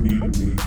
Mm-hmm.